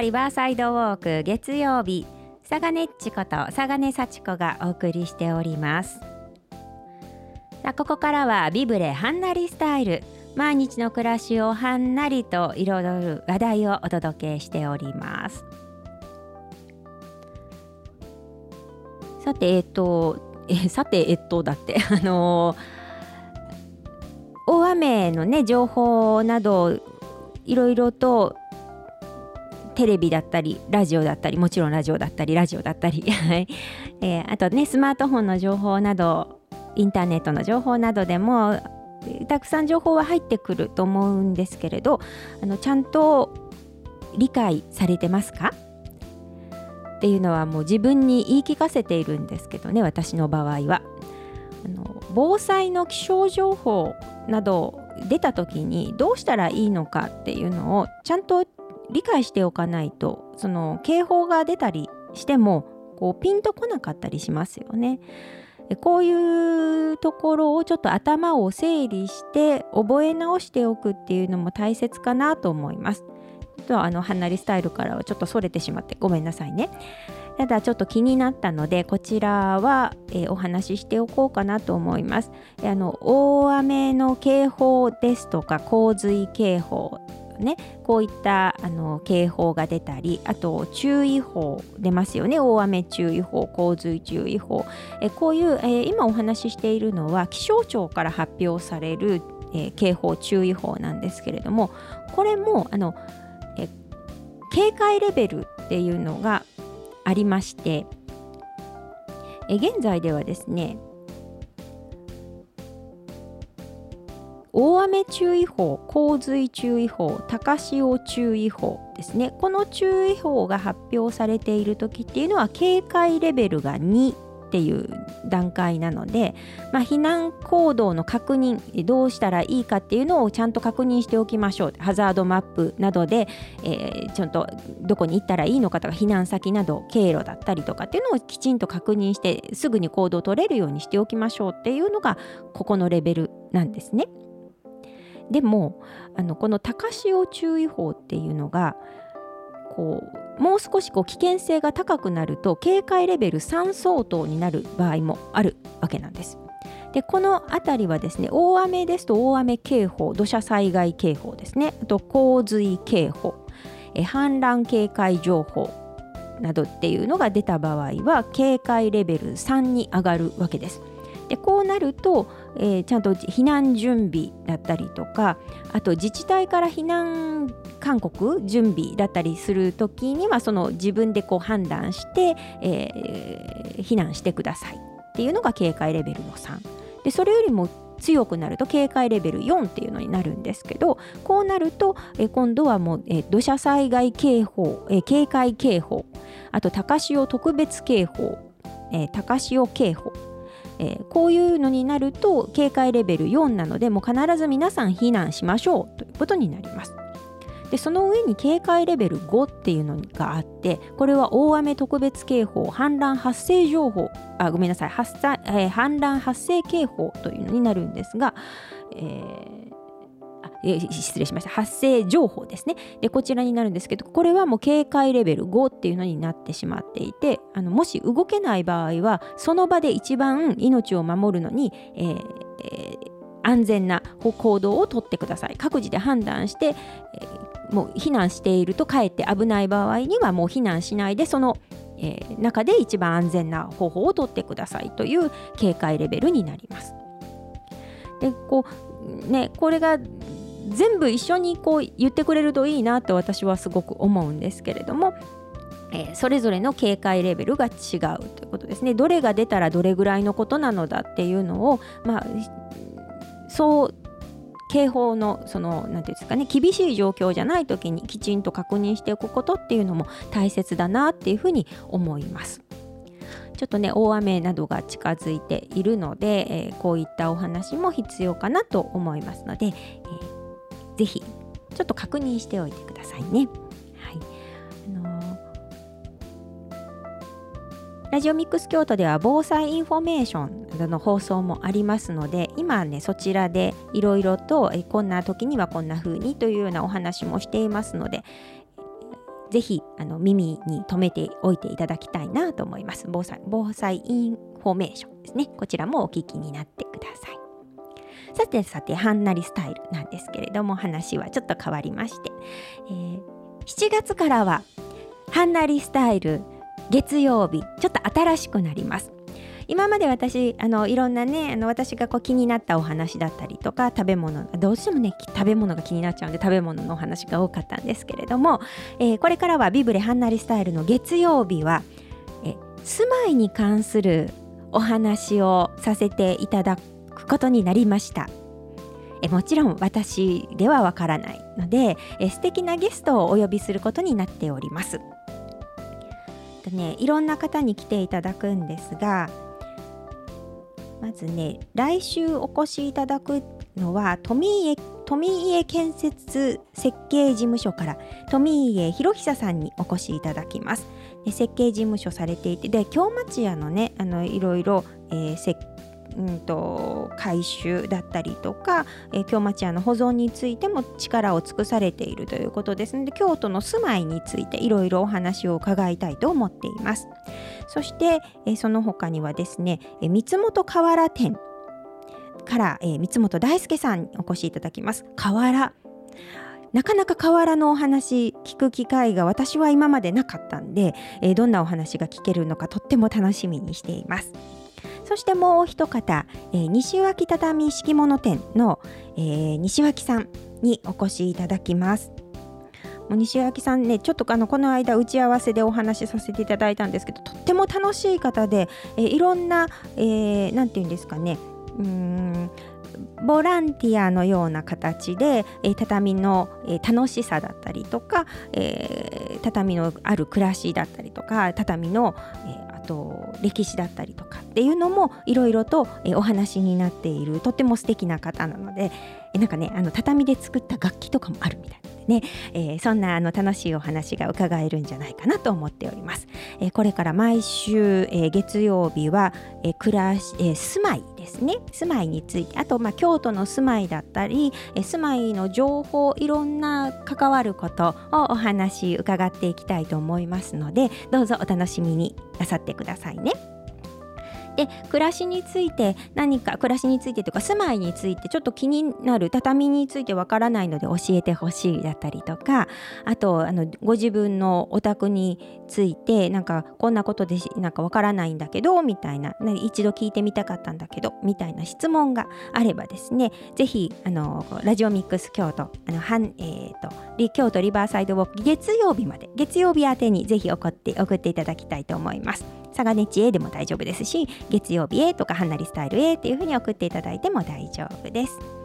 リバーサイドウォーク月曜日佐賀ねっちこと佐賀根幸子がお送りしております。さあここからはビブレはんなりスタイル。毎日の暮らしをはんなりと彩る話題をお届けしております。さてえっとえさてえっとだって あの大雨のね情報などいろいろとテレビだったりラジオだったりもちろんラジオだったりラジオだったり、えー、あとねスマートフォンの情報などインターネットの情報などでもたくさん情報は入ってくると思うんですけれどあのちゃんと理解されてますか？っていうのはもう自分に言い聞かせているんですけどね私の場合は。あの防災の気象情報など出た時にどうしたらいいのかっていうのをちゃんと理解しておかないとその警報が出たりしてもこうピンとこなかったりしますよね。こういうところをちょっと頭を整理して覚え直しておくっていうのも大切かなと思います。とあのはんなりスタイルからはちょっとそれてしまってごめんなさいね。ただちょっと気になったのでこちらは、えー、お話ししておこうかなと思います。あの大雨の警報ですとか洪水警報ね。こういったあの警報が出たりあと注意報出ますよね。大雨注意報洪水注意報。えこういう、えー、今お話ししているのは気象庁から発表される、えー、警報注意報なんですけれどもこれもあのえ警戒レベルっていうのがありましてえ現在ではですね大雨注意報、洪水注意報、高潮注意報ですね。この注意報が発表されている時っていうのは警戒レベルが2っていう段階なので、まあ、避難行動の確認どうしたらいいかっていうのをちゃんと確認しておきましょうハザードマップなどで、えー、ちゃんとどこに行ったらいいのかとか避難先など経路だったりとかっていうのをきちんと確認してすぐに行動を取れるようにしておきましょうっていうのがここのレベルなんですね。でもあのこの高潮注意報っていうのがこうもう少しこう危険性が高くなると警戒レベル3相当になる場合もあるわけなんです。でこの辺りはですね大雨ですと大雨警報土砂災害警報ですねあと洪水警報え氾濫警戒情報などっていうのが出た場合は警戒レベル3に上がるわけです。でこうなると、えー、ちゃんと避難準備だったりとかあと自治体から避難勧告準備だったりする時にはその自分でこう判断して、えー、避難してくださいっていうのが警戒レベルの3でそれよりも強くなると警戒レベル4っていうのになるんですけどこうなるとえ今度はもうえ土砂災害警報え警戒警報あと高潮特別警報え高潮警報えー、こういうのになると警戒レベル4なのでもう必ず皆さん避難しましょうということになります。でその上に警戒レベル5っていうのがあってこれは大雨特別警報氾濫発生情報あごめんなさい、氾濫発生警報というのになるんですが、えーえー、失礼しました。発生情報ですね。でこちらになるんですけどこれはもう警戒レベル5っていうのになってしまっていてあのもし動けない場合はその場で一番命を守るのに、えーえー、安全な行動をとってください。各自で判断して、えー、もう避難しているとかえって危ない場合にはもう避難しないでそのえー、中で一番安全な方法をとってください。という警戒レベルになります。でこうねこれが全部一緒にこう言ってくれるといいなって私はすごく思うんですけれども、えー、それぞれの警戒レベルが違うということですねどれが出たらどれぐらいのことなのだっていうのをまあそう警報のその何て言うんですかね厳しい状況じゃない時にきちんと確認しておくことっていうのも大切だなっていうふうに思います。ちょっとね大雨などが近づいているので、えー、こういったお話も必要かなと思いますので、えーぜひちょっと確認しておいてくださいね。はい。あのー、ラジオミックス京都では防災インフォメーションなどの放送もありますので今ねそちらでいろいろとえこんな時にはこんな風にというようなお話もしていますのでぜひあの耳に留めておいていただきたいなと思います。防災防災インフォメーションですね。こちらもお聞きになってください。さてさてはんなりスタイルなんですけれども話はちょっと変わりまして、えー、7月からははんなりスタイル月曜日ちょっと新しくなります。今まで私あのいろんなねあの私がこう気になったお話だったりとか食べ物どうしてもね食べ物が気になっちゃうんで食べ物のお話が多かったんですけれども、えー、これからはビブレハンナリスタイルの月曜日は、え住まいに関するお話をさせていただくことになりました。えもちろん私ではわからないのでえ素敵なゲストをお呼びすることになっております。でね、いろんな方に来ていただくんですがまずね来週お越しいただくのは富家富家建設設計事務所から富家博久さんにお越しいただきます。設計事務所されていてで京町屋のねあのいろいろ、えー、設うんと改修だったりとか、えー、京町屋の保存についても力を尽くされているということですので京都の住まいについていろいろお話を伺いたいと思っています。そして、えー、その他にはですね、えー、三本河原店から、えー、三本大輔さんにお越しいただきます。河原なかなか河原のお話聞く機会が私は今までなかったんで、えー、どんなお話が聞けるのかとっても楽しみにしています。そしてもう一方、えー、西脇畳敷物店の、えー、西脇さんにお越しいただきます。もう西脇さんねちょっとあのこの間打ち合わせでお話しさせていただいたんですけどとっても楽しい方で、えー、いろんな何、えー、て言うんですかねうんボランティアのような形で、えー、畳の、えー、楽しさだったりとか、えー、畳のある暮らしだったりとか畳の、えと歴史だったりとかっていうのもいろいろと、お話になっているとても素敵な方なのでえなんかねあの畳で作った楽器とかもあるみたいなのでね、えー、そんなあの楽しいお話が伺えるんじゃないかなと思っております。えー、これから毎週、えー、月曜日は、え暮らし、え住まいですね住まいについてあと、まあ、京都の住まいだったり、え住まいの情報いろんな関わることをお話伺っていきたいと思いますのでどうぞお楽しみになさってくださいね。で暮らしについて何か暮らしについてとか住まいについてちょっと気になる畳についてわからないので教えてほしいだったりとかあとあのご自分のお宅についてなんかこんなことでなんかわからないんだけどみたいな一度聞いてみたかったんだけどみたいな質問があればですねぜひあのラジオミックス京都あの、えーと、京都リバーサイドウォーク月曜日まで月曜日宛てにぜひ送って送っていただきたいと思います。佐賀ネチへでも大丈夫ですし月曜日へとかはんなりスタイルへっていうふうに送っていただいても大丈夫です。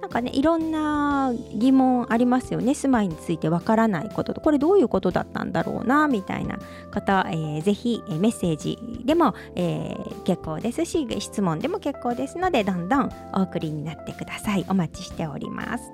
なんかねいろんな疑問ありますよね住まいについてわからないこととこれどういうことだったんだろうなみたいな方、えー、ぜひ、メッセージでも、えー、結構ですし質問でも結構ですのでどんどんお送りになってくださいお待ちしております。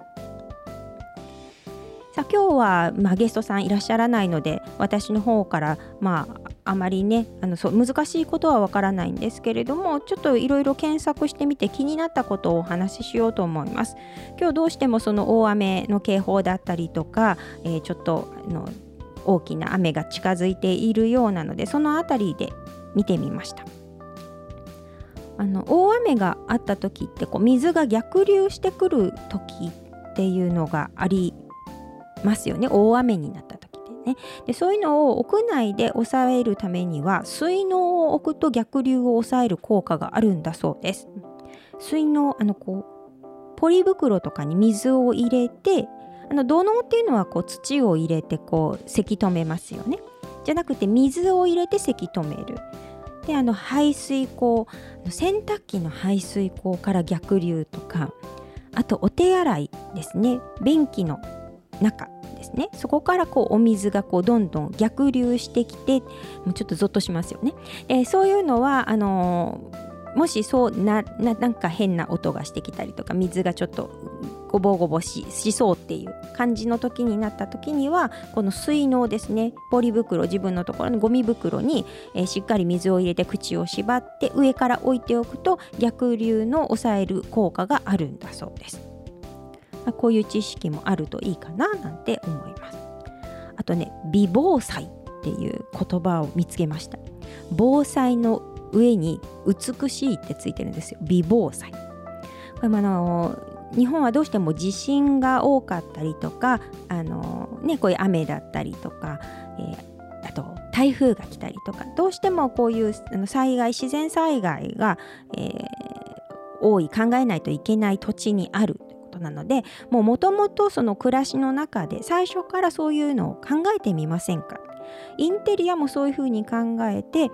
さあ今日は、まあ、ゲストさんいらっしゃらないので私の方から、まあ、あまりねあのそう難しいことはわからないんですけれどもちょっといろいろ検索してみて気になったことをお話ししようと思います。今日どうしてもその大雨の警報だったりとか、えー、ちょっとあの大きな雨が近づいているようなのでその辺りで見てみました。あの大雨があった時ってこう水が逆流してくる時っていうのがありますよね。大雨になった時でね。でそういうのを屋内で抑えるためには水嚢を置くと逆流を抑える効果があるんだそうです。水嚢あのこうポリ袋とかに水を入れてあの土のっていうのはこう土を入れてこうせき止めますよね。じゃなくて水を入れてせき止める。であの排水口洗濯機の排水口から逆流とかあとお手洗いですね。便器の中ですねそこからこうお水がこうどんどん逆流してきてもうちょっとゾッとしますよね。えー、そういうのはあのー、もしそうななんか変な音がしてきたりとか水がちょっとごぼごぼししそうっていう感じの時になった時にはこの水嚢ですねポリ袋自分のところのゴミ袋に、えー、しっかり水を入れて口を縛って上から置いておくと逆流の抑える効果があるんだそうです。まあ、こういう知識もあるといいかななんて思います。あとね美防災っていう言葉を見つけました。防災の上に美しいってついてるんですよ。美防災。これもあの日本はどうしても地震が多かったりとかあの、ね、こういう雨だったりとか、えー、あと台風が来たりとかどうしてもこういう災害自然災害が、えー、多い考えないといけない土地にあることなのでもともとその暮らしの中で最初からそういうのを考えてみませんか？インテリアもそういうふうに考えて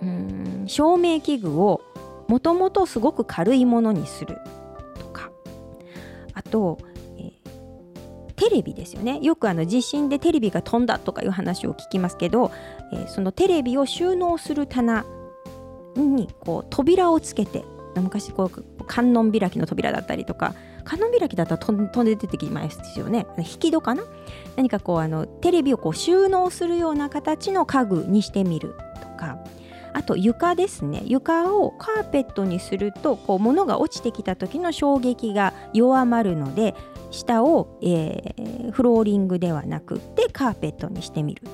うん照明器具をもともとすごく軽いものにするとかあと、え、テレビですよね。よくあの地震でテレビが飛んだとかいう話を聞きますけど、えー、そのテレビを収納する棚にこう扉をつけて昔こう観音開きの扉だったりとか観音開きだったら飛んで出てきますよね。引き戸かな？何かこうあのテレビをこう収納するような形の家具にしてみるとか。あと床ですね。床をカーペットにするとこう物が落ちてきた時の衝撃が弱まるので下を、えー、フローリングではなくてカーペットにしてみると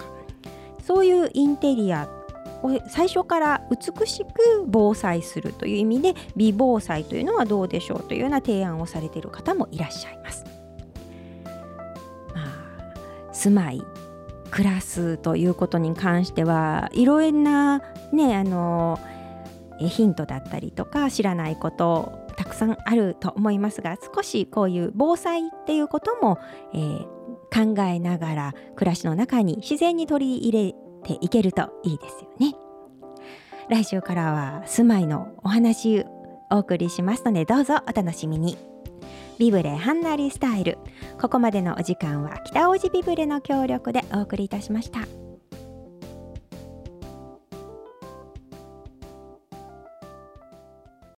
か。そういうインテリア最初から美しく防災するという意味で美防災というのはどうでしょうというような提案をされている方もいらっしゃいます。まあ、住まい暮らすということに関してはいろんなねあのヒントだったりとか知らないことたくさんあると思いますが少しこういう防災っていうことも、えー、考えながら暮らしの中に自然に取り入れていけるといいですよね。来週からは住まいのお話お送りしますのでどうぞお楽しみに。ビブレハンナリスタイルここまでのお時間は北大路ビブレの協力でお送りいたしました。